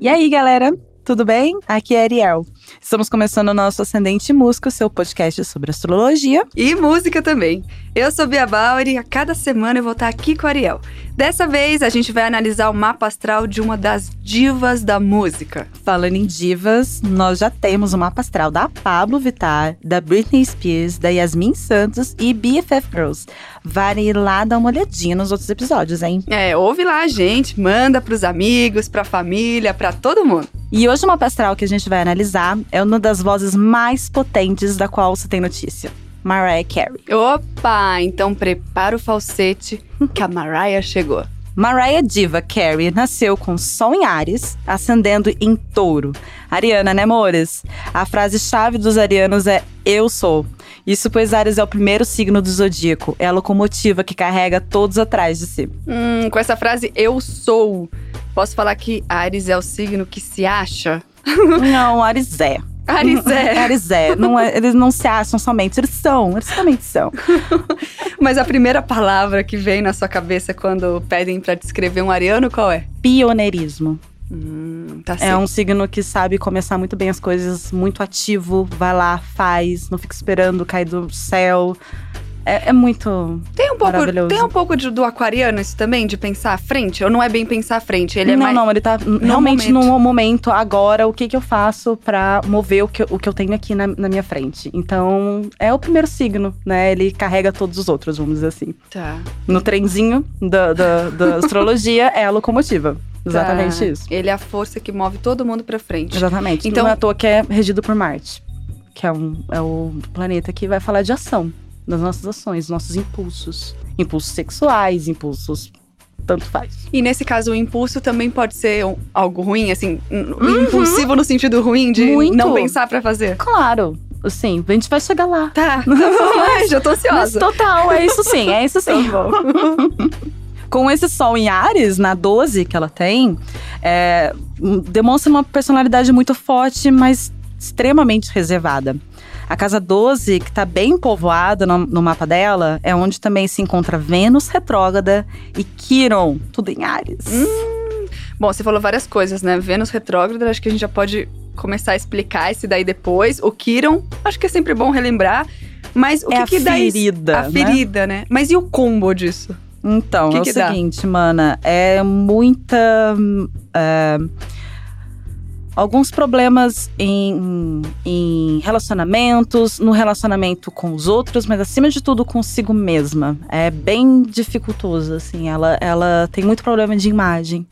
E aí, galera? Tudo bem? Aqui é Ariel. Estamos começando o nosso Ascendente Música, seu podcast sobre astrologia. E música também. Eu sou Bia Bauer e a cada semana eu vou estar aqui com a Ariel. Dessa vez a gente vai analisar o mapa astral de uma das divas da música. Falando em divas, nós já temos o mapa astral da Pablo Vittar, da Britney Spears, da Yasmin Santos e BFF Girls. Vale ir lá dar uma olhadinha nos outros episódios, hein? É, ouve lá, gente. Manda pros amigos, pra família, pra todo mundo. E hoje o mapa astral que a gente vai analisar é uma das vozes mais potentes da qual você tem notícia. Mariah Carey. Opa, então prepara o falsete que a Mariah chegou. Mariah Diva Carey nasceu com Sol em Ares, ascendendo em Touro. Ariana, né, amores? A frase-chave dos arianos é Eu sou. Isso pois Ares é o primeiro signo do zodíaco, é a locomotiva que carrega todos atrás de si. Hum, com essa frase Eu sou, posso falar que Ares é o signo que se acha? Não, Ares é. Ares é. Ares é. Não é. Eles não se acham somente, eles são, eles realmente são. Mas a primeira palavra que vem na sua cabeça quando pedem para descrever um ariano, qual é? Pioneirismo. Hum, tá É um signo que sabe começar muito bem as coisas, muito ativo, vai lá, faz, não fica esperando cair do céu. É, é muito. Tem um pouco, Maravilhoso. tem um pouco de- do aquariano isso também, de pensar à frente? Ou não é bem pensar à frente? Ele é não, mais. não, ele tá realmente momento. no momento, agora, o que que eu faço pra mover o que, eu- o que eu tenho aqui na, na minha frente. Então, é o primeiro signo, né? Ele carrega todos os outros, vamos dizer assim. Tá. No trenzinho da, da, da astrologia é a locomotiva. Exatamente Tá. isso. Ele é a força que move todo mundo pra frente. Exatamente. Então- Então, não é à toa que é regido por Marte, que é, um, é o planeta que vai falar de ação, das nossas ações, nossos impulsos. Impulsos sexuais, impulsos. Tanto faz. E nesse caso, o impulso também pode ser algo ruim, assim, um- impulsivo no sentido ruim de Muito. não pensar pra fazer. Claro, sim, a gente vai chegar lá. Tá, ai, já tô Mas ansiosa. total, é isso sim, é isso sim. Tá. Com esse sol em Ares, na 12 que ela tem, é, hum, demonstra uma personalidade muito forte, mas extremamente reservada. A casa 12, que está bem povoada no, no mapa dela, é onde também se encontra Vênus retrógrada e Quiron, tudo em Ares. Bom, você falou várias coisas, né? Vênus retrógrada, acho que a gente já pode começar a explicar esse daí depois. O Kiron, acho que é sempre bom relembrar. Mas o É que a que dá isso? ferida, A né? ferida, né? Mas e o combo disso? Então, Que é o que dá? seguinte, mana, é muita. hum, é, alguns problemas em, em relacionamentos, no relacionamento com os outros, mas acima de tudo consigo mesma. É bem dificultoso, assim. Ela, ela tem muito problema de imagem.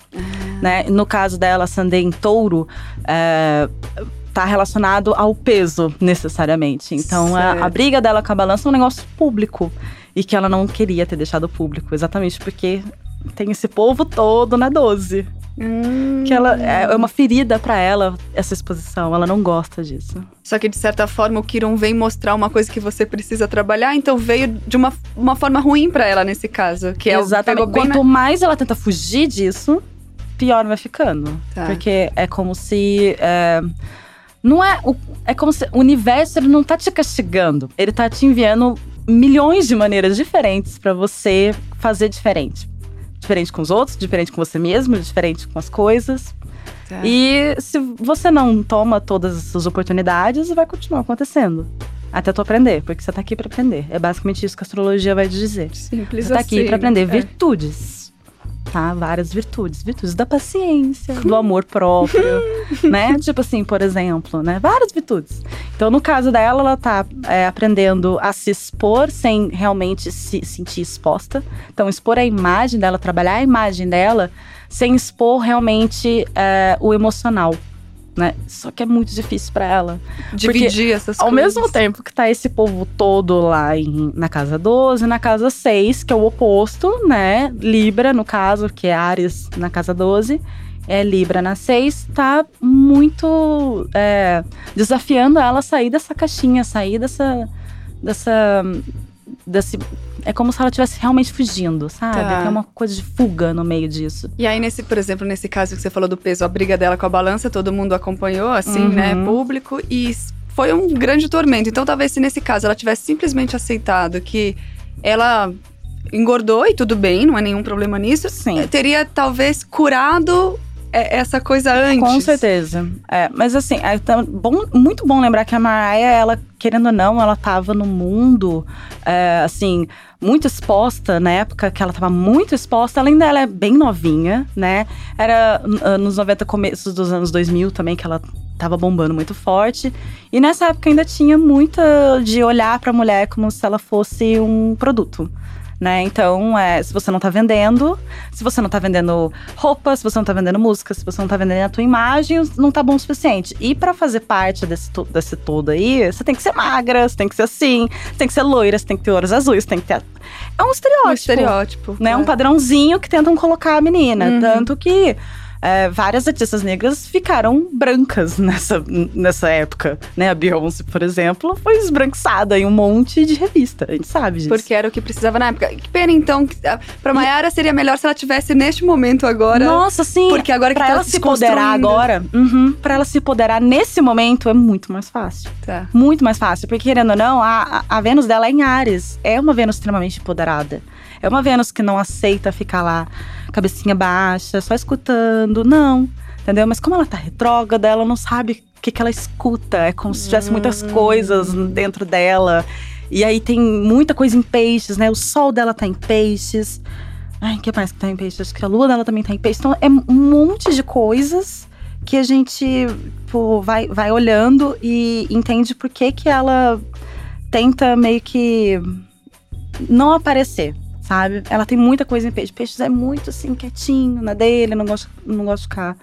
Né? No caso dela, Sandê em touro. É, Tá relacionado ao peso, necessariamente. Então, a, a briga dela com a balança é um negócio público e que ela não queria ter deixado público, exatamente porque tem esse povo todo na 12. Hum. Que ela é uma ferida pra ela essa exposição, ela não gosta disso. Só que, de certa forma, o Kiron vem mostrar uma coisa que você precisa trabalhar, então veio de uma, uma forma ruim pra ela nesse caso. Que é Exatamente. bem Quanto mais ela tenta fugir disso, pior vai ficando. Tá. Porque é como se. é, não é. o- É como se o universo ele não tá te castigando. Ele tá te enviando milhões de maneiras diferentes pra você fazer diferente. Diferente com os outros, diferente com você mesmo, diferente com as coisas. na... E se você não toma todas essas oportunidades, vai continuar acontecendo. Até tu aprender, porque você tá aqui pra aprender. É basicamente isso que a astrologia vai te dizer. Simples Você tá aqui assim. pra aprender É. virtudes. Tá? Várias virtudes. Virtudes da paciência, do amor próprio, né? Tipo assim, por exemplo, né? Várias virtudes. Então, no caso dela, ela tá é, aprendendo a se expor sem realmente se sentir exposta. Então, expor a imagem dela, trabalhar a imagem dela sem expor realmente é, o emocional. Né? Só que é muito difícil pra ela. Dividir essas Ao coisas. mesmo tempo que tá esse povo todo lá em- na casa 12, na casa 6, que é o oposto, né? Libra, no caso, que é Ares na casa 12, é Libra na 6, tá muito é, desafiando ela a sair dessa caixinha, sair dessa. dessa. desse. É como se ela estivesse realmente fugindo, sabe? Tá. Tem uma coisa de fuga no meio disso. E aí, nesse, por exemplo, nesse caso que você falou do peso, a briga dela com a balança, todo mundo acompanhou, assim, Uhum. né, público, e foi um grande tormento. Então, talvez se nesse caso ela tivesse simplesmente aceitado que ela engordou e tudo bem, não há nenhum problema nisso, Sim. teria talvez curado é essa coisa antes. Com certeza. É, mas assim, é bom, muito bom lembrar que a Mariah, ela, querendo ou não, ela tava no mundo, é, assim, muito exposta, na época que ela tava muito exposta, além dela é bem novinha, né? Era uh, nos 90, começos dos anos 2000 também, que ela tava bombando muito forte. E nessa época ainda tinha muita de olhar pra mulher como se ela fosse um produto né? Então, é, se você não tá vendendo, se você não tá vendendo roupa, se você não tá vendendo música, se você não tá vendendo a tua imagem, não tá bom o suficiente. E para fazer parte desse, desse todo aí, você tem que ser magra, você tem que ser assim, você tem que ser loira, você tem que ter olhos azuis, você tem que ter. É um estereótipo. Um estereótipo. Né? É. Um padrãozinho que tentam colocar a menina. Uhum. Tanto que é, várias artistas negras ficaram brancas nessa, nessa época, né? A Beyoncé, por exemplo, foi esbranquiçada em um monte de revista, a gente sabe disso. Porque era o que precisava na época. Que pena, então, que, ah, pra Mayara seria melhor se ela tivesse neste momento agora. Nossa, sim. Porque agora que pra tá ela se empoderar agora, uhum, pra ela se empoderar nesse momento é muito mais fácil. Tá. Muito mais fácil, porque querendo ou não, a, a Vênus dela é em Ares. É uma Vênus extremamente empoderada. É uma Vênus que não aceita ficar lá, cabecinha baixa, só escutando. Não, entendeu? Mas como ela tá retrógrada, ela não sabe o que, que ela escuta. É como se tivesse muitas hum. coisas dentro dela. E aí tem muita coisa em peixes, né? O sol dela tá em peixes. Ai, o que mais que tá em peixes? Acho que a lua dela também tá em peixes. Então é um monte de coisas que a gente pô, vai, vai olhando e entende por que que ela tenta meio que não aparecer sabe? Ela tem muita coisa em peixe. Peixes é muito assim, quietinho na dele, não gosta, não gosta de ficar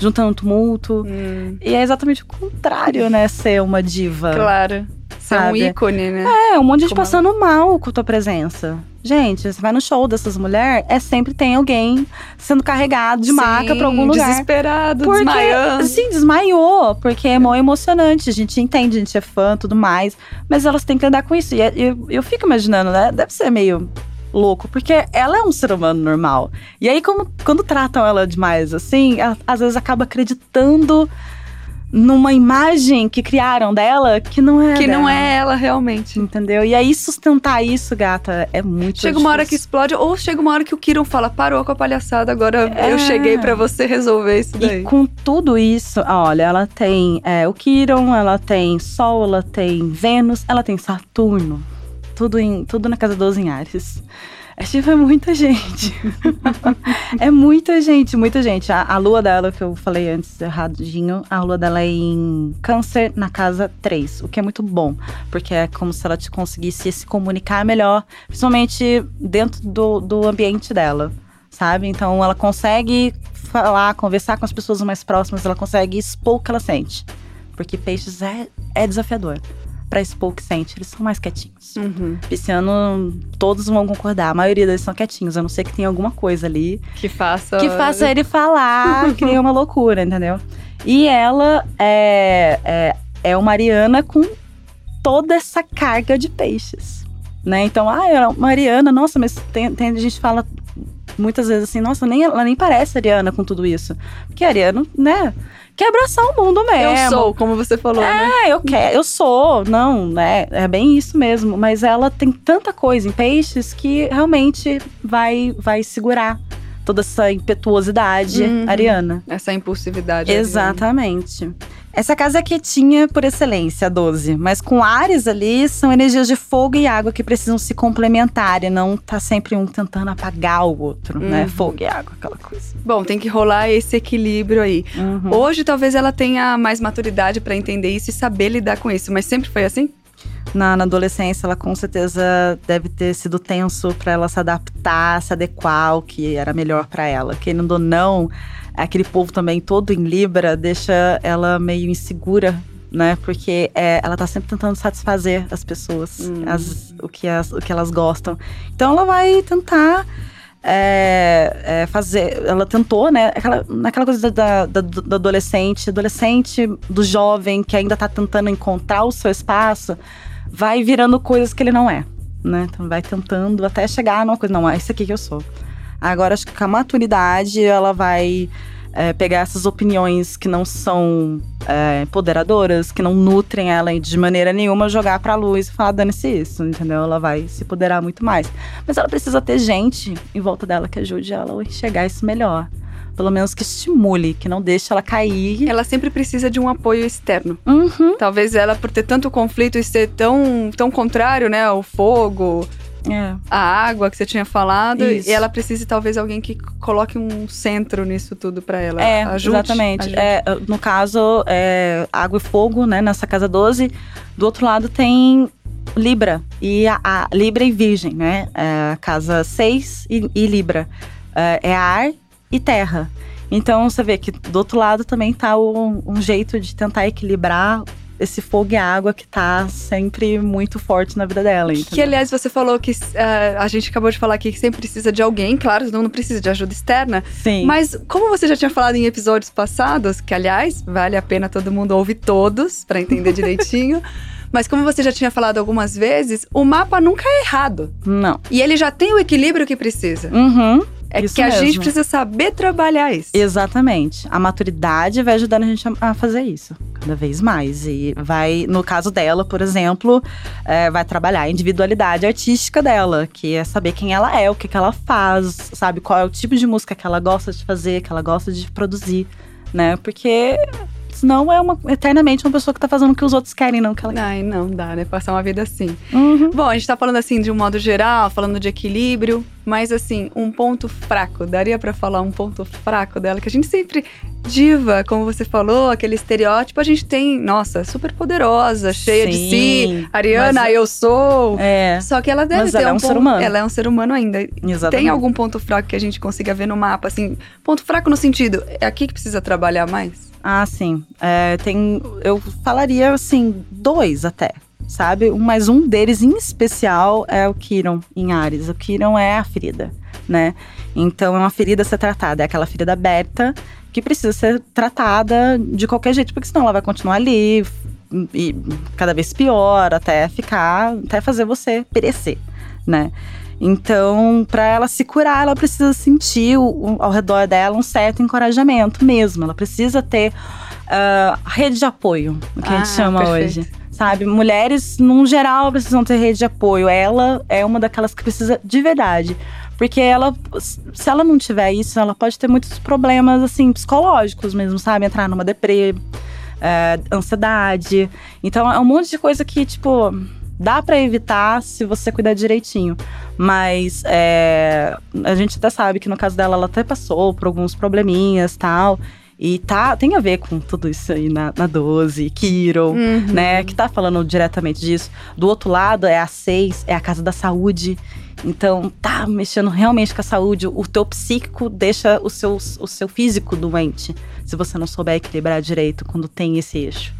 juntando tumulto. Hum. E é exatamente o contrário, né? Ser uma diva. Claro. Ser um ícone, né? É, um monte de gente passando mal com a tua presença. Gente, você vai no show dessas mulheres, é sempre tem alguém sendo carregado de Sim, maca pra algum lugar. Desesperado, porque, desmaiando. Sim, desmaiou, porque é mó emocionante. A gente entende, a gente é fã tudo mais. Mas elas têm que lidar com isso. E é, eu, eu fico imaginando, né? Deve ser meio louco, porque ela é um ser humano normal. E aí, como, quando tratam ela demais assim, ela, às vezes acaba acreditando numa imagem que criaram dela que não é que dela. não é ela realmente entendeu e aí sustentar isso gata é muito chega difícil. uma hora que explode ou chega uma hora que o Kiron fala parou com a palhaçada agora é. eu cheguei para você resolver isso daí e com tudo isso olha ela tem é, o Kiron ela tem Sol ela tem Vênus ela tem Saturno tudo, em, tudo na casa dos em Ares. É tipo, é muita gente. é muita gente, muita gente. A, a, lua dela, que eu falei antes erradinho, a lua dela é em câncer na casa 3, o que é muito bom, porque é como se ela te conseguisse se comunicar melhor, principalmente dentro do, do ambiente dela, sabe? Então ela consegue falar, conversar com as pessoas mais próximas, ela consegue expor o que ela sente. Porque peixes é, é desafiador para expor o que sente. Eles são mais quietinhos. Uhum. ano todos vão concordar. A maioria deles são quietinhos. A não ser que tenha alguma coisa ali. Que faça. Que faça ele falar, que nem uma loucura, entendeu? E ela é, é, é uma Mariana com toda essa carga de peixes. Né? Então, ah, é Mariana, nossa, mas tem, tem gente que fala muitas vezes assim, nossa, nem, ela nem parece Ariana com tudo isso. Porque a Ariana, né? Quer abraçar o mundo mesmo. Eu sou, como você falou, é, né? eu quero, eu sou, não, né? É bem isso mesmo. Mas ela tem tanta coisa em peixes que realmente vai, vai segurar toda essa impetuosidade uhum. ariana. Essa impulsividade. Exatamente. Ariana. Essa casa é quietinha por excelência, a 12. Mas com Ares ali, são energias de fogo e água que precisam se complementar e não tá sempre um tentando apagar o outro, né? uhum. né? Fogo e água, aquela coisa. Bom, tem que rolar esse equilíbrio aí. Uhum. Hoje, talvez ela tenha mais maturidade para entender isso e saber lidar com isso, mas sempre foi assim? na, na, adolescência, ela com certeza deve ter sido tenso para ela se adaptar, se adequar ao que era melhor para ela. Querendo ou não, aquele povo também todo em Libra deixa ela meio insegura né? Porque é, ela tá sempre tentando satisfazer as pessoas, hum. as, o, que as, o que elas gostam. Então ela vai tentar é, é, fazer. Ela tentou, né? Aquela, naquela coisa da, da, do adolescente, adolescente, do jovem que ainda tá tentando encontrar o seu espaço vai virando coisas que ele não é, né? Então vai tentando até chegar numa coisa, não, é isso aqui que eu sou. Agora acho que com a maturidade ela vai é, pegar essas opiniões que não são é, empoderadoras, que não nutrem ela de maneira nenhuma, jogar pra luz e falar, dane-se isso, entendeu? Ela vai se empoderar muito mais. Mas ela precisa ter gente em volta dela que ajude ela a enxergar isso melhor. pelo menos que estimule, que não deixe ela cair. Ela sempre precisa de um apoio externo. Uhum. Talvez ela, por ter tanto conflito e ser tão, tão contrário, né? O fogo, É. a água que você tinha falado, Isso. e ela precisa talvez alguém que coloque um centro nisso tudo pra ela. É, Ajude, exatamente. ajude. É, no caso, é, água e fogo, né? Nessa casa 12. Do outro lado tem Libra. E a, a- Libra e Virgem, né? É, casa 6 e, e Libra. É, é ar e terra. Então você vê que do outro lado também tá um, um jeito de tentar equilibrar esse fogo e água que tá sempre muito forte na vida dela. Que, entendeu? aliás, você falou que ah, a gente acabou de falar aqui que sempre precisa de alguém, claro, senão não precisa de ajuda externa. Sim. Mas como você já tinha falado em episódios passados, que aliás, vale a pena todo mundo ouvir todos pra entender direitinho. Mas como você já tinha falado algumas vezes, o mapa nunca é errado. Não. E ele já tem o equilíbrio que precisa. Uhum. É Isso que a gente mesmo. precisa saber trabalhar isso. Exatamente. A maturidade vai ajudando a gente a, a fazer isso cada vez mais. E vai, no caso dela, por exemplo, é, vai trabalhar a individualidade artística dela, que é saber quem ela é, o que, que ela faz, sabe? Qual é o tipo de música que ela gosta de fazer, que ela gosta de produzir, né? Porque senão é uma, eternamente uma pessoa que tá fazendo o que os outros querem, não que ela quer. Ai, não dá, né? Passar uma vida assim. Uhum. Bom, a gente tá falando assim de um modo geral, falando de equilíbrio, mas assim, um ponto fraco. Daria pra falar um ponto fraco dela, que a gente sempre diva, como você falou, aquele estereótipo, a gente tem, nossa, super poderosa, cheia de si, Sim, Ariana, mas- eu sou. É, Só que ela deve Mas ter ela é um ponto, ser humano. Ela é um ser humano ainda. exatamente. Tem algum ponto fraco que a gente consiga ver no mapa, assim, ponto fraco no sentido, é aqui que precisa trabalhar mais? Ah, sim. É, tem. Eu falaria assim, dois até. Sabe? Mas um deles em especial é o Kiron em Ares. O Kiron é a ferida, né? Então é uma ferida a ser tratada. É aquela ferida aberta que precisa ser tratada de qualquer jeito, porque senão ela vai continuar ali e cada vez pior, até ficar, até fazer você perecer, né? Então, para ela se curar, ela precisa sentir o- ao redor dela um certo encorajamento mesmo. Ela precisa ter ah, rede de apoio, o que a gente Ah, chama perfeito. hoje. Sabe? Mulheres, num geral, precisam ter rede de apoio. Ela é uma daquelas que precisa de verdade. Porque ela, se ela não tiver isso, ela pode ter muitos problemas, assim, psicológicos mesmo, sabe? Entrar numa deprê, é, ansiedade. Então, é um monte de coisa que, tipo, dá pra evitar se você cuidar direitinho. Mas é, a gente até sabe que no caso dela, ela até passou por alguns probleminhas tal. E tá, tem a ver com tudo isso aí na, na 12, Kiro, Uhum. né? Que tá falando diretamente disso. Do outro lado é a 6, é a casa da saúde. Então, tá mexendo realmente com a saúde. O teu psíquico deixa o seu, o seu físico doente. Se você não souber equilibrar direito quando tem esse eixo.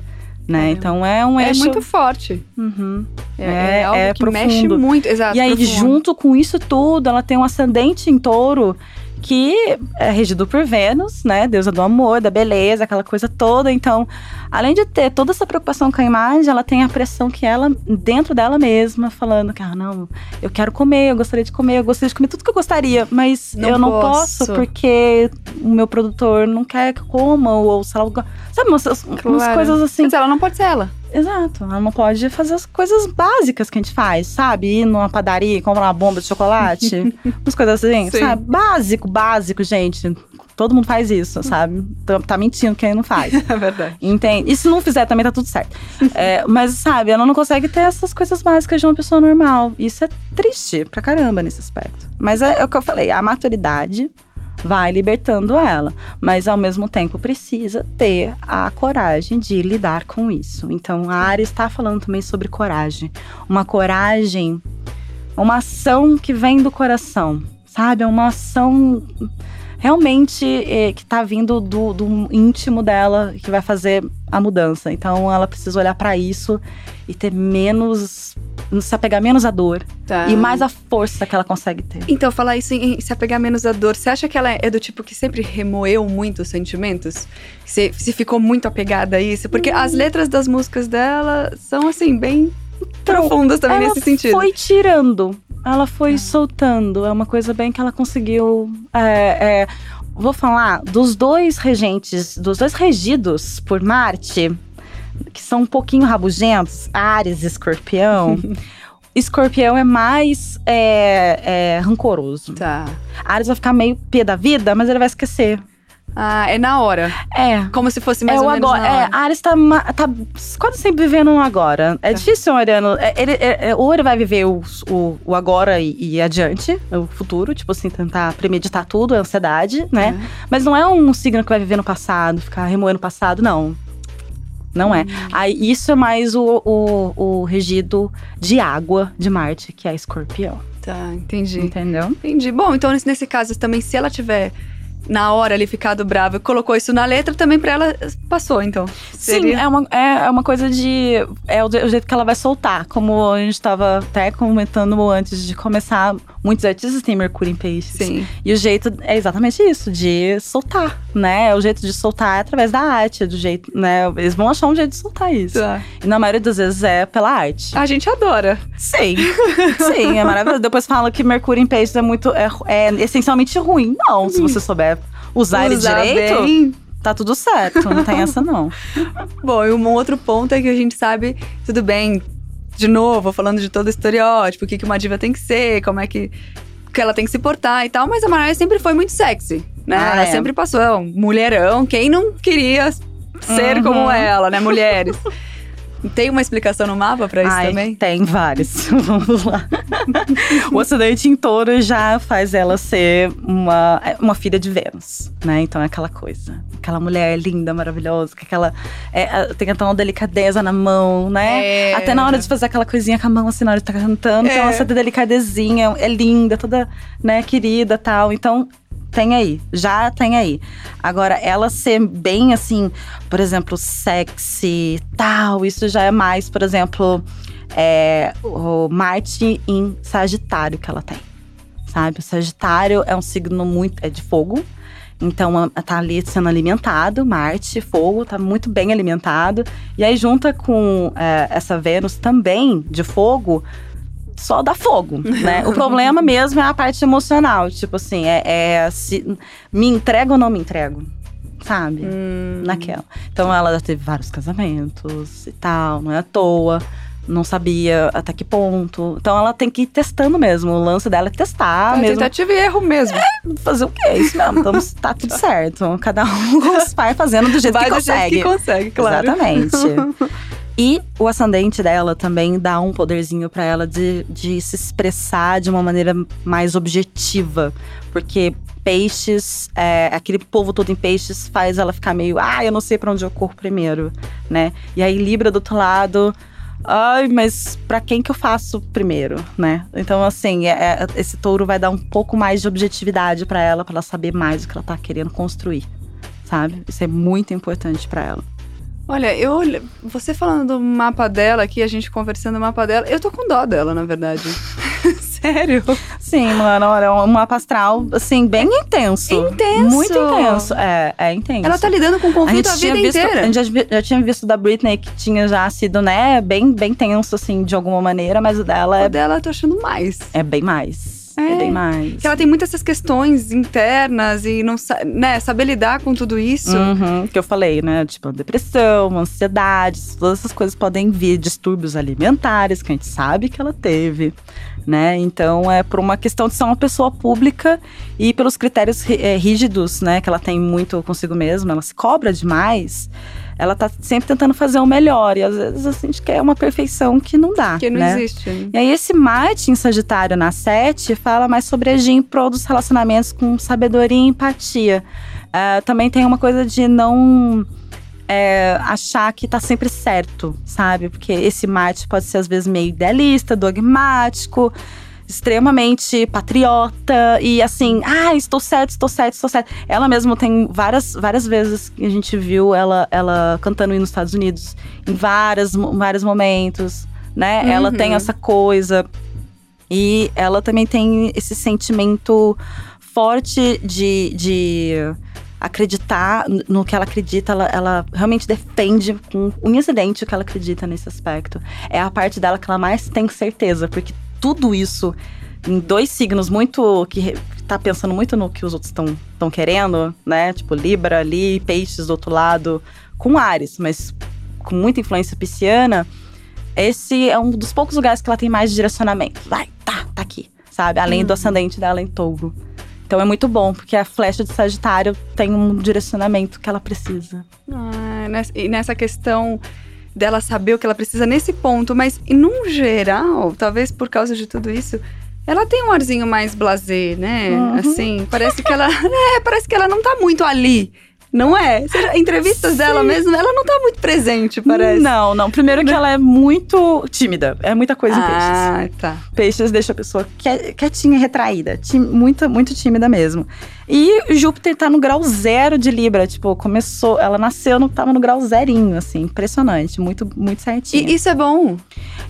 Né? É. Então é um É eixo. muito forte. Uhum. É, É- é algo é que mexe profundo. muito. Exato. E aí, profundo. junto com isso tudo, ela tem um ascendente em touro que é regido por Vênus, né? Deusa do amor, da beleza, aquela coisa toda. Então, além de ter toda essa preocupação com a imagem, ela tem a pressão que ela, dentro dela mesma, falando que, ah, não, eu quero comer, eu gostaria de comer, eu gostaria de comer tudo que eu gostaria, mas Não eu não posso. posso porque o meu produtor não quer que eu coma, ou sei lá, sabe, umas, umas Claro. coisas assim. Mas ela não pode ser ela. Exato, ela não pode fazer as coisas básicas que a gente faz, sabe? Ir numa padaria e comprar uma bomba de chocolate, umas coisas assim, Sim. sabe? Básico, básico, gente. Todo mundo faz isso, sabe? Tá, tá mentindo quem não faz. É verdade. Entende? E se não fizer também tá tudo certo. É, mas, sabe, ela não consegue ter essas coisas básicas de uma pessoa normal. Isso é triste pra caramba nesse aspecto. Mas é, é o que eu falei, a maturidade vai libertando ela, mas ao mesmo tempo precisa ter a coragem de lidar com isso. Então, a Ares está falando também sobre coragem. Uma coragem, uma ação que vem do coração, sabe? É uma ação realmente eh, que tá vindo do, do íntimo dela, que vai fazer a mudança. Então, ela precisa olhar para isso e ter menos. se apegar menos à dor Tá. e mais à força que ela consegue ter. Então, falar isso em, em se apegar menos à dor, você acha que ela é do tipo que sempre remoeu muito os sentimentos? Você se ficou muito apegada a isso? Porque as letras das músicas dela são, assim, bem profundas também nesse sentido. foi tirando, ela foi Ah. soltando. É uma coisa bem que ela conseguiu. é, é, vou falar dos dois regentes, dos dois regidos por Marte, que são um pouquinho rabugentos, Ares e Escorpião. Escorpião é mais é, é, rancoroso. Tá. Ares vai ficar meio pé da vida, mas ele vai esquecer. Ah, é na hora. É. Como se fosse mais é ou o menos agora. na É, hora. Ares tá, tá quase sempre vivendo um agora. É Tá. difícil um ariano. é, Ele, é- é- ou ele vai viver o, o, o agora e, e adiante, o futuro, tipo assim, tentar premeditar tudo, a ansiedade, né? Mas não é um signo que vai viver no passado, ficar remoendo o passado, não. Não é. Aí isso é mais o, o, o regido de água de Marte, que é escorpião. Tá, entendi. Entendeu? Entendi. Bom, então nesse, nesse caso também, se ela tiver na hora ali ficado brava e colocou isso na letra, também pra ela passou, então. Sim, Seria- é uma, é, é uma coisa de. É o, je- o jeito que ela vai soltar. Como a gente tava até comentando antes de começar, muitos artistas têm Mercúrio em peixes. Sim. E o jeito é exatamente isso, de soltar, né? O jeito de soltar é através da arte, do jeito, né? Eles vão achar um jeito de soltar isso. Tá. E na maioria das vezes é pela arte. A gente adora. Sim, sim, é maravilhoso. Depois falam que Mercúrio em peixes é muito. É, é essencialmente ruim. Não, se você souber usar, Usar ele direito, bem. tá tudo certo. Não tem essa, não. Bom, e um outro ponto é que a gente sabe, tudo bem, de novo, falando de todo o estereótipo, o que, que uma diva tem que ser, como é que, que ela tem que se portar e tal, mas a Mariah sempre foi muito sexy, né? Ah, ela é. sempre passou, é um mulherão, quem não queria ser Uhum. como ela, né? Mulheres. Tem uma explicação no mapa pra isso Ai, também? Tem vários. Vamos lá. o acidente em touro já faz ela ser uma, é uma filha de Vênus, né? Então é aquela coisa. Aquela mulher linda, maravilhosa, que aquela. é, é, tem até uma delicadeza na mão, né? É. Até na hora de fazer aquela coisinha com a mão, assim, na hora de estar cantando. É. Então, essa delicadezinha é linda, toda, né, querida tal. Então, tem aí, já tem aí. Agora, ela ser bem assim, por exemplo, sexy, tal, isso já é mais, por exemplo, é, o Marte em Sagitário que ela tem. Sabe? O Sagitário é um signo muito. é de fogo. Então, tá ali sendo alimentado, Marte, fogo, tá muito bem alimentado. E aí, junta com é, essa Vênus também de fogo, só dá fogo, né? o problema mesmo é a parte emocional. Tipo assim, é, é se me entrego ou não me entrego, sabe? Hum, Naquela. Então ela já teve vários casamentos e tal, não é à toa. Não sabia até que ponto. Então ela tem que ir testando mesmo. O lance dela é testar é mesmo. tentativa e erro mesmo. Fazer o quê? É Isso mesmo. Então tá tudo certo. Cada um vai fazendo do jeito Vai que do consegue. jeito que consegue, claro. Exatamente. E o ascendente dela também dá um poderzinho pra ela de, de se expressar de uma maneira mais objetiva. Porque peixes, é, aquele povo todo em peixes faz ela ficar meio, ah, eu não sei pra onde eu corro primeiro, né? E aí Libra do outro lado, ai, mas pra quem que eu faço primeiro, né? Então, assim, é- é- esse touro vai dar um pouco mais de objetividade pra ela, pra ela saber mais o que ela tá querendo construir, sabe? Isso é muito importante pra ela. Olha, eu você falando do mapa dela aqui, a gente conversando do mapa dela, eu tô com dó dela, na verdade. Sério? Sim, mano, olha, um mapa astral, assim, bem intenso. Intenso. Muito intenso. É, é intenso. Ela tá lidando com conflito a, vida visto, inteira. A gente já, já tinha visto da Britney que tinha já sido, né, bem, bem tenso, assim, de alguma maneira, mas o dela O é, dela eu tô achando mais. é bem mais. É. É, bem mais. Que ela tem muitas essas questões internas e não né, saber lidar com tudo isso. Uhum, que eu falei, né? Tipo, depressão, ansiedade, todas essas coisas podem vir, distúrbios alimentares, que a gente sabe que ela teve, né? Então, é por uma questão de ser uma pessoa pública e pelos critérios ri- eh, rígidos, né? Que ela tem muito consigo mesma, ela se cobra demais. Ela tá sempre tentando fazer o melhor. E às vezes a gente quer uma perfeição que não dá. Que não né? existe. né? E aí, esse Marte em Sagitário na 7 fala mais sobre agir em prol dos relacionamentos com sabedoria e empatia. Ah, também tem uma coisa de não é, achar que tá sempre certo, sabe? Porque esse Marte pode ser, às vezes, meio idealista, dogmático, extremamente patriota e assim, ah, estou certo, estou certo, estou certo. Ela mesma tem várias, várias vezes que a gente viu ela, ela cantando nos Estados Unidos, em várias, vários momentos, né? Ela Uhum. tem essa coisa. E ela também tem esse sentimento forte de, de acreditar no que ela acredita. Ela, ela realmente defende com unhas e dentes o que ela acredita nesse aspecto. É a parte dela que ela mais tem certeza, porque tudo isso em dois signos muito que tá pensando muito no que os outros estão estão querendo, né? Tipo Libra ali, Peixes do outro lado, com Ares, mas com muita influência pisciana. Esse é um dos poucos lugares que ela tem mais direcionamento. Vai, tá, tá aqui, sabe? Além do Uhum. ascendente dela em touro. Então é muito bom, porque a flecha de Sagitário tem um direcionamento que ela precisa. Ah, e nessa questão dela saber o que ela precisa nesse ponto, mas num geral, talvez por causa de tudo isso, ela tem um arzinho mais blasé, né? Uhum. Assim, parece que ela, é, parece que ela não tá muito ali. Não é? Entrevistas dela mesmo, ela não tá muito presente, parece. Não, não. Primeiro que ela é muito tímida. É muita coisa em peixes. Ah, tá. Peixes deixa a pessoa quietinha, retraída. Muito, muito tímida mesmo. E Júpiter tá no grau zero de Libra. Tipo, começou. Ela nasceu, no, tava no grau zerinho, assim. Impressionante. Muito, muito certinho. E isso é bom.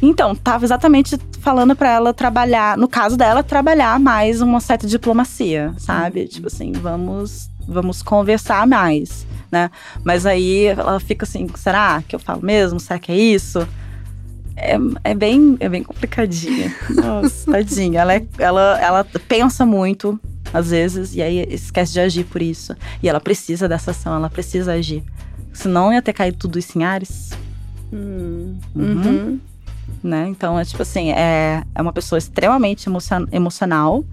Então, tava exatamente falando pra ela trabalhar, no caso dela, trabalhar mais uma certa diplomacia, sabe? Tipo assim, vamos, vamos conversar mais, né? Mas aí ela fica assim, será que eu falo mesmo? Será que é isso? É, é bem, é bem complicadinha. Nossa, tadinha. Ela, é- ela, ela pensa muito, às vezes, e aí esquece de agir por isso. E ela precisa dessa ação, ela precisa agir. Senão ia ter caído tudo isso em Ares Hum, Uhum. uhum. né? Então, é tipo assim, é, é uma pessoa extremamente emocion- emocional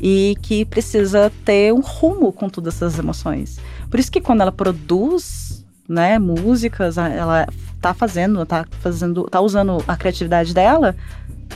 e que precisa ter um rumo com todas essas emoções. Por isso que quando ela produz, né, músicas, ela tá fazendo, tá fazendo, tá usando a criatividade dela,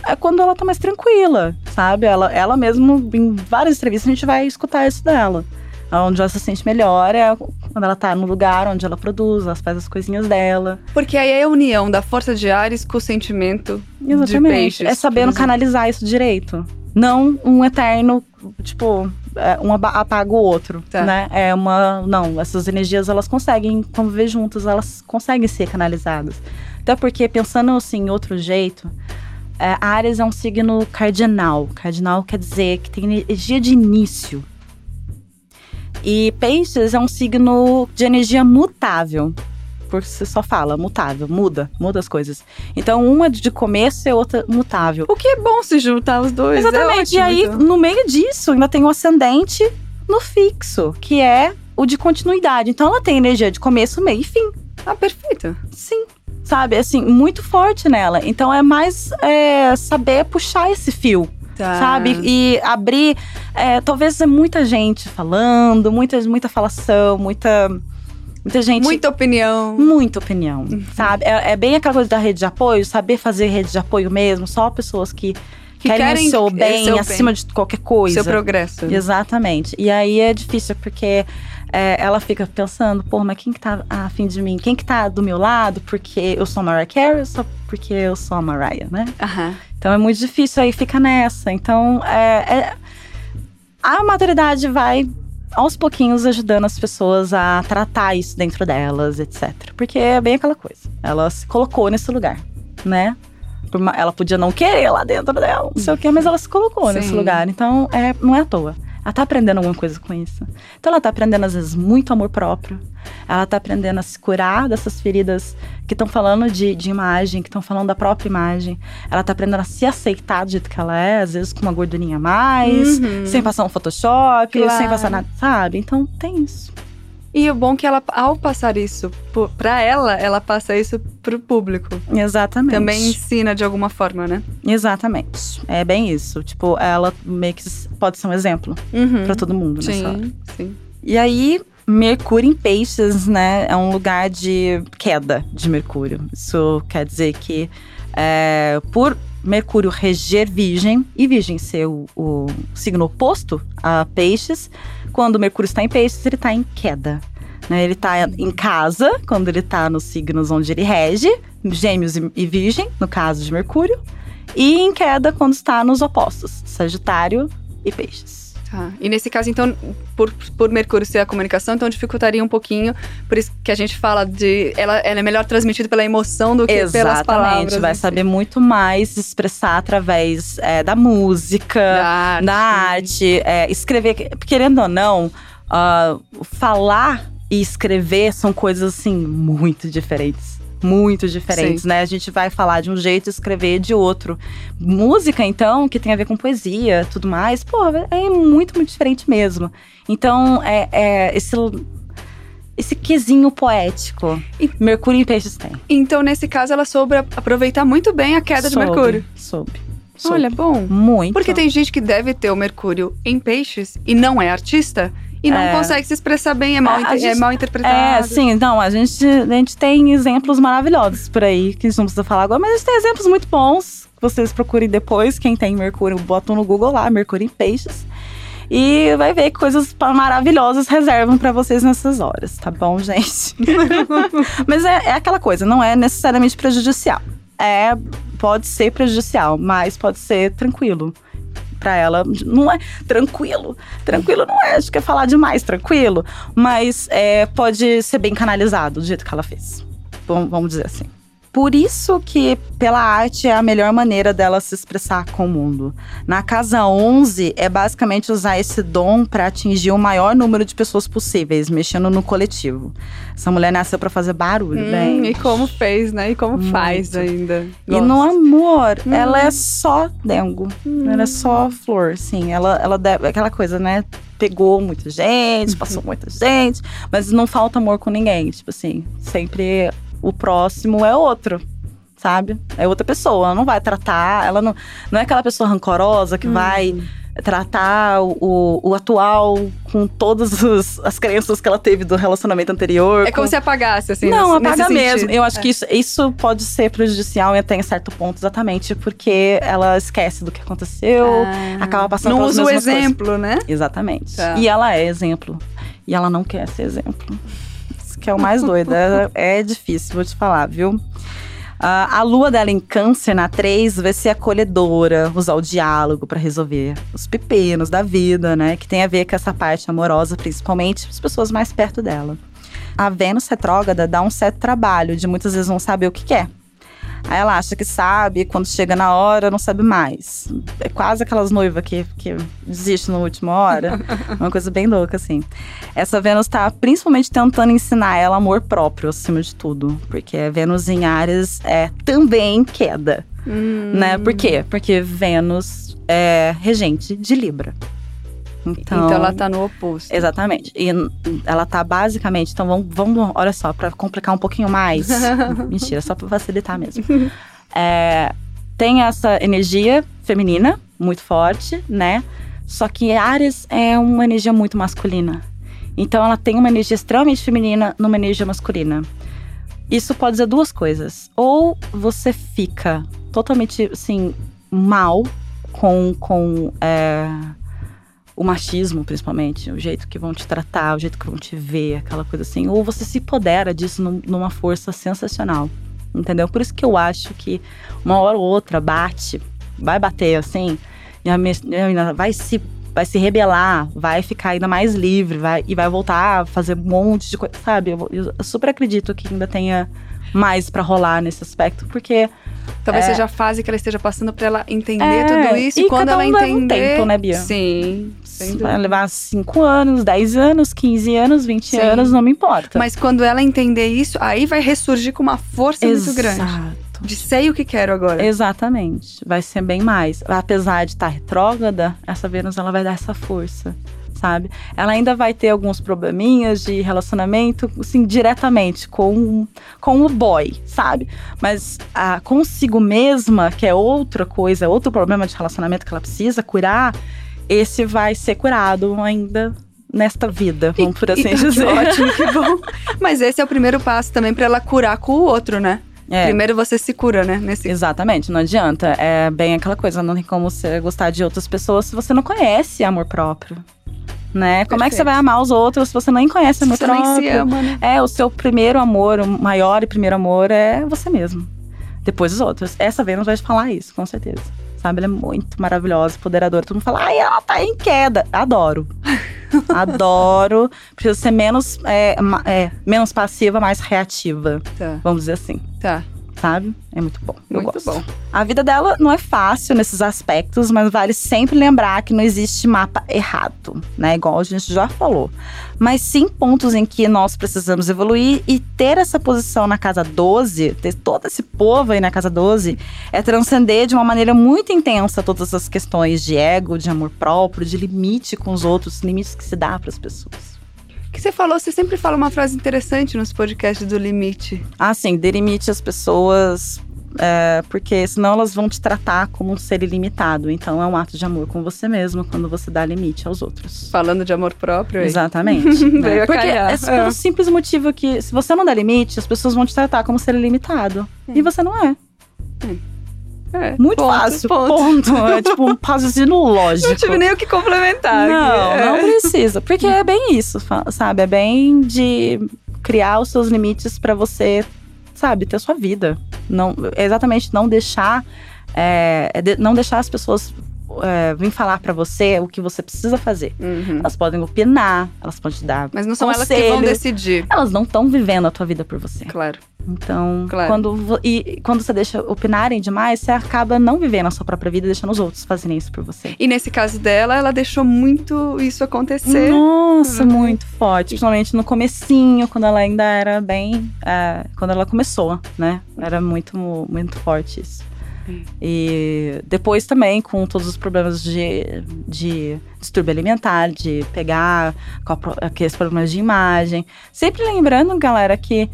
é quando ela tá mais tranquila, sabe? Ela, ela mesmo, em várias entrevistas, a gente vai escutar isso dela. Onde ela se sente melhor é quando ela tá no lugar onde ela produz, ela faz as coisinhas dela. Porque aí é a união da força de Ares com o sentimento de Exatamente. peixes. é sabendo canalizar isso direito. Não um eterno, tipo, é, um apaga o outro, Tá. né? É uma... Não, essas energias, elas conseguem conviver juntas, elas conseguem ser canalizadas. Até porque, pensando assim, em outro jeito, é, Ares é um signo cardinal. Cardinal quer dizer que tem energia de início. E Peixes é um signo de energia mutável. Porque você só fala mutável, muda, muda as coisas. Então, uma é de começo e outra mutável. O que é bom se juntar os dois. é Exatamente. e ótimo, aí, então. no meio disso, ainda tem o ascendente no fixo, que é o de continuidade. Então, ela tem energia de começo, meio e fim. Ah, perfeito. Sim. Sabe, assim, muito forte nela. Então, é mais é, saber puxar esse fio Tá. sabe? E abrir. é, talvez é muita gente falando, muita, muita falação, muita. Muita gente. Muita opinião. Muita opinião, sabe? É, é bem aquela coisa da rede de apoio, saber fazer rede de apoio mesmo, só pessoas que, Que querem, querem o seu o bem seu bem. acima de qualquer coisa. Seu progresso. Exatamente. E aí é difícil, porque é, ela fica pensando, pô, mas quem que tá a fim de mim? Quem que tá do meu lado? Porque eu sou a Mariah Carey ou só porque eu sou a Mariah, né? Aham. Então é muito difícil, aí fica nessa. Então, é, é- a maturidade vai aos pouquinhos ajudando as pessoas a tratar isso dentro delas, etc. Porque é bem aquela coisa. Ela se colocou nesse lugar, né? Ela podia não querer lá dentro dela, não sei o quê, mas ela se colocou nesse Sim. lugar. Então, é, não é à toa. Ela tá aprendendo alguma coisa com isso. Então, ela tá aprendendo, às vezes, muito amor próprio. Ela tá aprendendo a se curar dessas feridas que estão falando de, de imagem, que estão falando da própria imagem. Ela tá aprendendo a se aceitar do jeito que ela é, às vezes com uma gordurinha a mais, Uhum. sem passar um Photoshop, Claro. sem passar nada, sabe? Então tem isso. E o bom é que ela, ao passar isso pra ela, ela passa isso pro público. Exatamente. Também ensina de alguma forma, né? Exatamente. É bem isso. Tipo, ela meio que pode ser um exemplo Uhum. pra todo mundo nessa hora. Sim, sim. E aí, Mercúrio em Peixes, né, é um lugar de queda de Mercúrio. Isso quer dizer que, é, por Mercúrio reger Virgem e Virgem ser o, o signo oposto a Peixes, quando Mercúrio está em Peixes, ele está em queda. Né? Ele está em casa, quando ele está nos signos onde ele rege, Gêmeos e, e Virgem, no caso de Mercúrio, e em queda quando está nos opostos, Sagitário e Peixes. Tá. E nesse caso, então, por, por Mercúrio ser a comunicação, então dificultaria um pouquinho. Por isso que a gente fala de. Ela, ela é melhor transmitida pela emoção do que pelas Exatamente, palavras. vai em si. saber muito mais expressar através é, da música, da arte. da arte, é, escrever. Querendo ou não, ah, falar e escrever são coisas assim muito diferentes. Muito diferentes, né? A gente vai falar de um jeito e escrever de outro. Música, então, que tem a ver com poesia tudo mais, pô, é muito, muito diferente mesmo. Então, é, é esse, esse quesinho poético. E- Mercúrio em peixes tem. Então, nesse caso, ela soube aproveitar muito bem a queda de Soube, Mercúrio. Soube. Super. Olha, bom. Muito. Porque tem gente que deve ter o Mercúrio em peixes e não é artista e não É. consegue se expressar bem, é mal, inter- é gente- mal interpretado. É, sim, não, a gente, a gente tem exemplos maravilhosos por aí, que a gente não precisa falar agora, mas a gente tem exemplos muito bons. que Vocês procurem depois, quem tem Mercúrio, botam no Google lá, Mercúrio em Peixes. E vai ver que coisas maravilhosas reservam pra vocês nessas horas, tá bom, gente? mas é, é aquela coisa, não é necessariamente prejudicial. É, pode ser prejudicial, mas pode ser tranquilo. Pra ela, não é tranquilo. Tranquilo não é, acho que é falar demais, tranquilo. Mas é, pode ser bem canalizado do jeito que ela fez. Vamos dizer assim. Por isso que pela arte é a melhor maneira dela se expressar com o mundo. Na casa 11 é basicamente usar esse dom para atingir o maior número de pessoas possíveis, mexendo no coletivo. Essa mulher nasceu para fazer barulho, Hum, bem. e como fez, né? E como Muito. faz ainda. E Gosto. no amor, Hum. ela é só dengo. Ela é só flor, sim. Ela, ela deve, aquela coisa, né? Pegou muita gente, passou muita gente, mas não falta amor com ninguém. Tipo assim, sempre o próximo é outro. Sabe? É outra pessoa. Ela não vai tratar, ela não, não é aquela pessoa rancorosa que vai tratar o, o, atual com todas os- as crenças que ela teve do relacionamento anterior. É como com- se apagasse, assim. não, nesse- apaga nesse mesmo. sentido. Eu acho É. que isso, isso pode ser prejudicial e até em certo ponto, exatamente, porque ela esquece do que aconteceu, Ah. acaba passando Não usa o mesmas coisas. exemplo, né? Exatamente. Tá. E ela é exemplo. E ela não quer ser exemplo. Que é o mais doido. É, é difícil, vou te falar, viu? Ah, a lua dela em câncer, na 3, vai ser acolhedora, usar o diálogo para resolver os pepinos da vida, né? Que tem a ver com essa parte amorosa, principalmente as pessoas mais perto dela. A Vênus retrógrada dá um certo trabalho de muitas vezes não saber o que quer. Aí ela acha que sabe, quando chega na hora, não sabe mais. É quase aquelas noivas que, que desistem na última hora. Uma coisa bem louca, assim. Essa Vênus tá principalmente tentando ensinar ela amor próprio, acima de tudo. Porque Vênus em Ares é também queda, Hum. né? Por quê? Porque Vênus é regente de Libra. Então, Então ela tá no oposto. Exatamente. E ela tá basicamente. Então vamos, vamos olha só, pra complicar um pouquinho mais. Mentira, só pra facilitar mesmo. É, tem essa energia feminina muito forte, né? Só que Ares é uma energia muito masculina. Então ela tem uma energia extremamente feminina numa energia masculina. Isso pode dizer duas coisas. Ou você fica totalmente, assim, mal com, com é, o machismo, principalmente, o jeito que vão te tratar, o jeito que vão te ver, aquela coisa assim. Ou você se empodera disso num- numa força sensacional. Entendeu? Por isso que eu acho que uma hora ou outra bate, vai bater assim, e a me- a menina vai se, vai se rebelar, vai ficar ainda mais livre, vai, e vai voltar a fazer um monte de coisa, sabe? Eu, eu super acredito que ainda tenha mais pra rolar nesse aspecto, porque Talvez É. seja a fase que ela esteja passando pra ela entender É, tudo isso. E, e quando ela um leva um entender. tempo, né, Bia? Sim. vai levar 5 anos, 10 anos, 15 anos, 20 Sim. anos, não me importa. Mas quando ela entender isso, aí vai ressurgir com uma força muito grande. Exato. De sei o que quero agora. Exatamente. Vai ser bem mais. Apesar de estar retrógrada, essa Vênus ela vai dar essa força, sabe? Ela ainda vai ter alguns probleminhas de relacionamento, assim, diretamente com, com o boy, sabe? Mas a, consigo mesma, que é outra coisa, outro problema de relacionamento que ela precisa curar, esse vai ser curado ainda nesta vida, vamos por assim E- dizer. Que ótimo, que bom. Mas esse é o primeiro passo também pra ela curar com o outro, né? É. Primeiro você se cura, né? Nesse... Exatamente, não adianta. É bem aquela coisa, não tem como você gostar de outras pessoas se você não conhece amor próprio. Né? Como é que você Perfeito. vai amar os outros se você nem conhece amor Você nem se ama, né? É, o seu primeiro amor, o maior e primeiro amor é você mesmo. Depois os outros. Essa Vênus vai te falar isso, com certeza. Sabe, ela é muito maravilhosa, empoderadora. Todo mundo fala, ai, ela tá em queda. Adoro. Adoro. Precisa ser menos, é, é, menos passiva, mais reativa. Tá, Vamos dizer assim, tá. Sabe? É muito bom. Eu Muito gosto. bom. A vida dela não é fácil nesses aspectos, mas vale sempre lembrar que não existe mapa errado, né? Igual a gente já falou. Mas sim pontos em que nós precisamos evoluir e ter essa posição na casa 12, ter todo esse povo aí na casa 12, é transcender de uma maneira muito intensa todas as questões de ego, de amor próprio, de limite com os outros, limites que se dá para as pessoas. Que você falou, você sempre fala uma frase interessante nos podcasts do Limite. Ah, sim, dê limite às pessoas é, porque senão elas vão te tratar como um ser ilimitado. Então é um ato de amor com você mesmo quando você dá limite aos outros. Falando de amor próprio. Aí. Exatamente. né? Porque calhar. é pelo É. simples motivo que se você não dá limite, as pessoas vão te tratar como ser ilimitado. E você não é. É, Muito ponto, fácil. ponto. Ponto. É tipo um raciocínio lógico. Não tive nem o que complementar. Não, não É. precisa. Porque é bem isso, sabe? É bem de criar os seus limites pra você, sabe, ter sua vida. Não, é exatamente não deixar. é, é não deixar as pessoas vir falar pra você o que você precisa fazer. Uhum. Elas podem opinar, elas podem te dar. Mas não são elas que vão decidir. Elas não estão vivendo a tua vida por você. Claro. Então, Claro. quando, e quando você deixa opinarem demais, você acaba não vivendo a sua própria vida e deixando os outros fazerem isso por você. E nesse caso dela, ela deixou muito isso acontecer. Nossa, Uhum. muito forte. Principalmente no comecinho, quando ela ainda era bem. é, quando ela começou, né? Era muito, muito forte isso. E depois também, com todos os problemas de, de distúrbio alimentar, de pegar aqueles problemas de imagem. Sempre lembrando, galera, que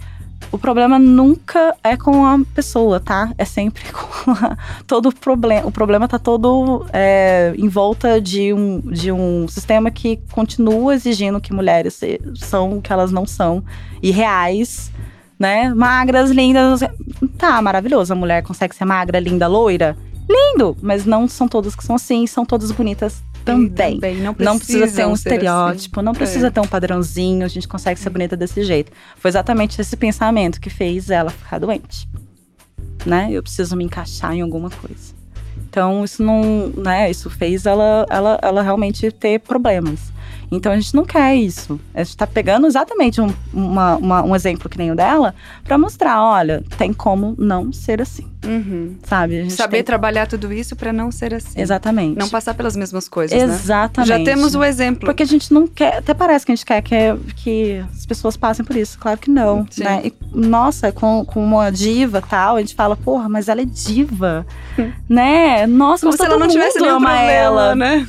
o problema nunca é com a pessoa, tá? É sempre com a, todo o problema. O problema tá todo é, em volta de um, de um sistema que continua exigindo que mulheres se- são o que elas não são. Irreais, né? Magras, lindas. Tá, maravilhoso. A mulher consegue ser magra, linda, loira. Lindo! Mas não são todas que são assim, são todas bonitas também. Não, Não precisa ter um ser assim. estereótipo, não precisa É. ter um padrãozinho, a gente consegue ser bonita desse jeito. Foi exatamente esse pensamento que fez ela ficar doente. Né? Eu preciso me encaixar em alguma coisa. Então, isso não, né, isso fez ela, ela, ela realmente ter problemas. Então, a gente não quer isso. A gente tá pegando exatamente um, uma- uma- um exemplo que nem o dela pra mostrar, olha, tem como não ser assim, Uhum. sabe? Saber tem- trabalhar tudo isso pra não ser assim. Exatamente. Não passar pelas mesmas coisas, né? Exatamente. Já temos o exemplo. Porque a gente não quer, até parece que a gente quer que, que as pessoas passem por isso. Claro que não, Sim. né? E, nossa, com, com uma diva tal, a gente fala, porra, mas ela é diva, né? Nossa, Como mas se ela não tivesse nenhum ama problema, ela. né?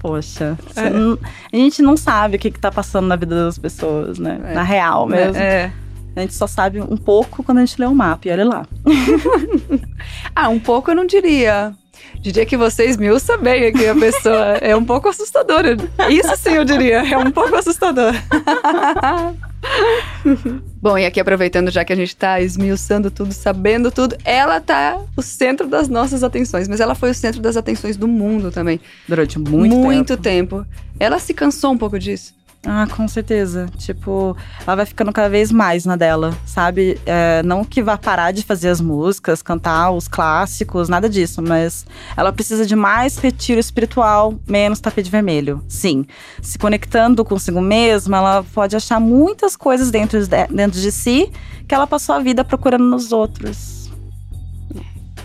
Poxa, É. não- a gente não sabe o que, que tá passando na vida das pessoas, né? É. Na real mesmo. É. A gente só sabe um pouco quando a gente lê o mapa, e olha lá. Ah, um pouco eu não diria. Diria que você esmiuça bem aqui a pessoa. É um pouco assustadora. Isso sim eu diria. É um pouco assustador. Bom, e aqui aproveitando já que a gente tá esmiuçando tudo, sabendo tudo, ela tá o centro das nossas atenções, mas ela foi o centro das atenções do mundo também. Durante muito, Muito tempo. tempo. Ela se cansou um pouco disso. Ah, com certeza. Tipo, ela vai ficando cada vez mais na dela, sabe? É, não que vá parar de fazer as músicas, cantar os clássicos, nada disso, mas ela precisa de mais retiro espiritual, menos tapete vermelho. Sim. Se conectando consigo mesma, ela pode achar muitas coisas dentro de, dentro de si que ela passou a vida procurando nos outros.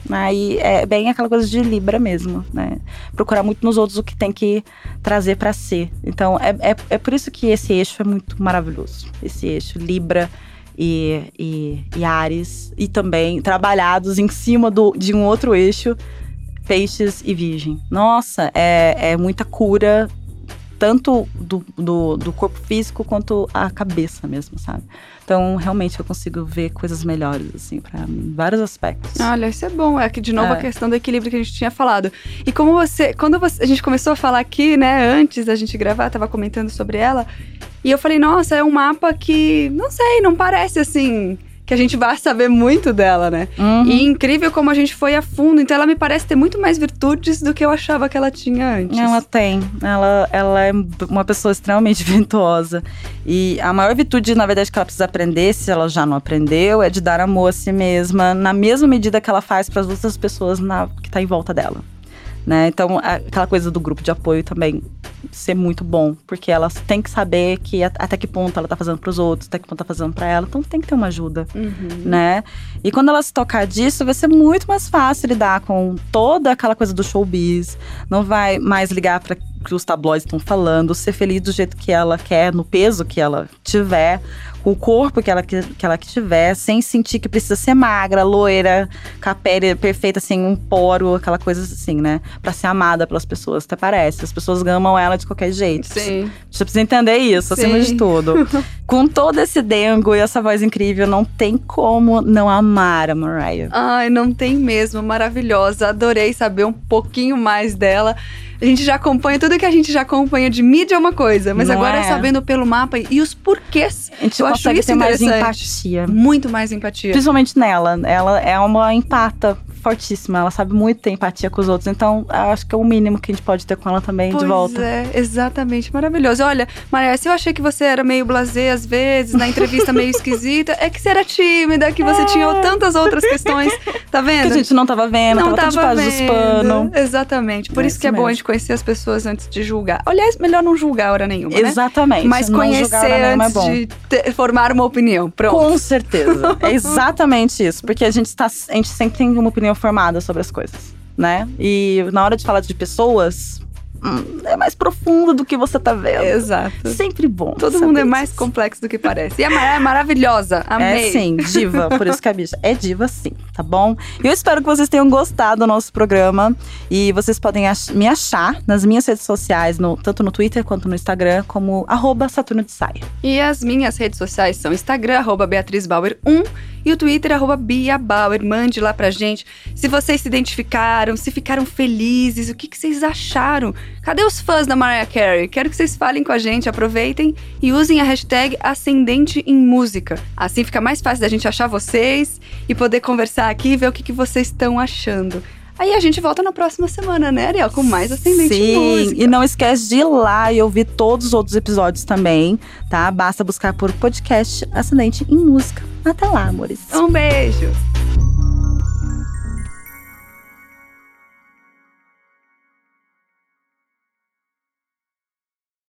Aí é bem aquela coisa de Libra mesmo, né? Procurar muito nos outros o que tem que trazer pra si. Então é, é, é por isso que esse eixo é muito maravilhoso. Esse eixo Libra e, e, e Ares, e também trabalhados em cima do, de um outro eixo, Peixes e Virgem. Nossa, é, é muita cura, tanto do, do, do corpo físico quanto a cabeça mesmo, sabe? Então, realmente, eu consigo ver coisas melhores, assim, em vários aspectos. Olha, isso é bom. É que de novo É. a questão do equilíbrio que a gente tinha falado. E como você, quando você- a gente começou a falar aqui, né, antes da gente gravar, tava comentando sobre ela, e eu falei, nossa, é um mapa que, não sei, não parece assim que a gente vai saber muito dela, né? Uhum. E incrível como a gente foi a fundo. Então ela me parece ter muito mais virtudes do que eu achava que ela tinha antes. Ela tem. Ela, ela é uma pessoa extremamente virtuosa. E a maior virtude, na verdade, que ela precisa aprender, se ela já não aprendeu, é de dar amor a si mesma, na mesma medida que ela faz para as outras pessoas na, que tá em volta dela. Né? Então, aquela coisa do grupo de apoio também ser muito bom, porque ela tem que saber que até que ponto ela tá fazendo pros outros, até que ponto tá fazendo para ela, então tem que ter uma ajuda Uhum. né? E quando ela se tocar disso, vai ser muito mais fácil lidar com toda aquela coisa do showbiz. Não vai mais ligar para que os tabloides estão falando, ser feliz do jeito que ela quer, no peso que ela tiver, o corpo que ela, que, que ela tiver, sem sentir que precisa ser magra, loira, com a pele perfeita, sem um poro, aquela coisa assim, né? Pra ser amada pelas pessoas, até parece. As pessoas amam ela de qualquer jeito. Sim. Você precisa entender isso, acima Sim. de tudo. Com todo esse dengo e essa voz incrível, não tem como não amar a Mariah. Ai, não tem mesmo. Maravilhosa. Adorei saber um pouquinho mais dela. A gente já acompanha, tudo que a gente já acompanha de mídia é uma coisa, mas Não agora é? sabendo pelo mapa e os porquês. A gente Eu acho isso ter mais empatia. Muito mais empatia. Principalmente nela. Ela é uma empata fortíssima. Ela sabe muito ter empatia com os outros. Então, acho que é o mínimo que a gente pode ter com ela também Pois de volta. é, exatamente, maravilhoso. Olha, Maria, se eu achei que você era meio blasé às vezes, na entrevista meio esquisita, é que você era tímida, que você tinha tantas outras questões, tá Que vendo? a gente não tava vendo, não tava, tava debaixo vendo. dos panos. Exatamente. Por É isso que é bom a gente conhecer as pessoas antes de julgar. Aliás, melhor não julgar hora nenhuma, né? Exatamente. Mas não conhecer é antes bom. de ter- formar uma opinião. Pronto. Com certeza. É exatamente isso. Porque a gente, tá, a gente sempre tem uma opinião formada sobre as coisas, né? E na hora de falar de pessoas, hum, é mais profundo do que você tá vendo. Exato. Sempre bom. Todo mundo é mais complexo do que parece. E a Maria é maravilhosa. Amei. É sim, diva. Por isso que a bicha é diva, sim, tá bom? Eu espero que vocês tenham gostado do nosso programa. E vocês podem ach- me achar nas minhas redes sociais, no- tanto no Twitter quanto no Instagram, como arroba Saturno de Saia. E as minhas redes sociais são Instagram, arroba Beatriz Bauer 1 e o Twitter, arroba Bia Bauer. Mande lá pra gente se vocês se identificaram, se ficaram felizes, o que, que vocês acharam. Cadê os fãs da Mariah Carey? Quero que vocês falem com a gente, aproveitem e usem a hashtag Ascendente em Música. Assim fica mais fácil da gente achar vocês e poder conversar aqui e ver o que, que vocês estão achando. Aí a gente volta na próxima semana, né, Ariel? Com mais Ascendente em Sim, Música. e não esquece de ir lá e ouvir todos os outros episódios também, tá? Basta buscar por podcast Ascendente em Música. Até lá, amores. Um beijo!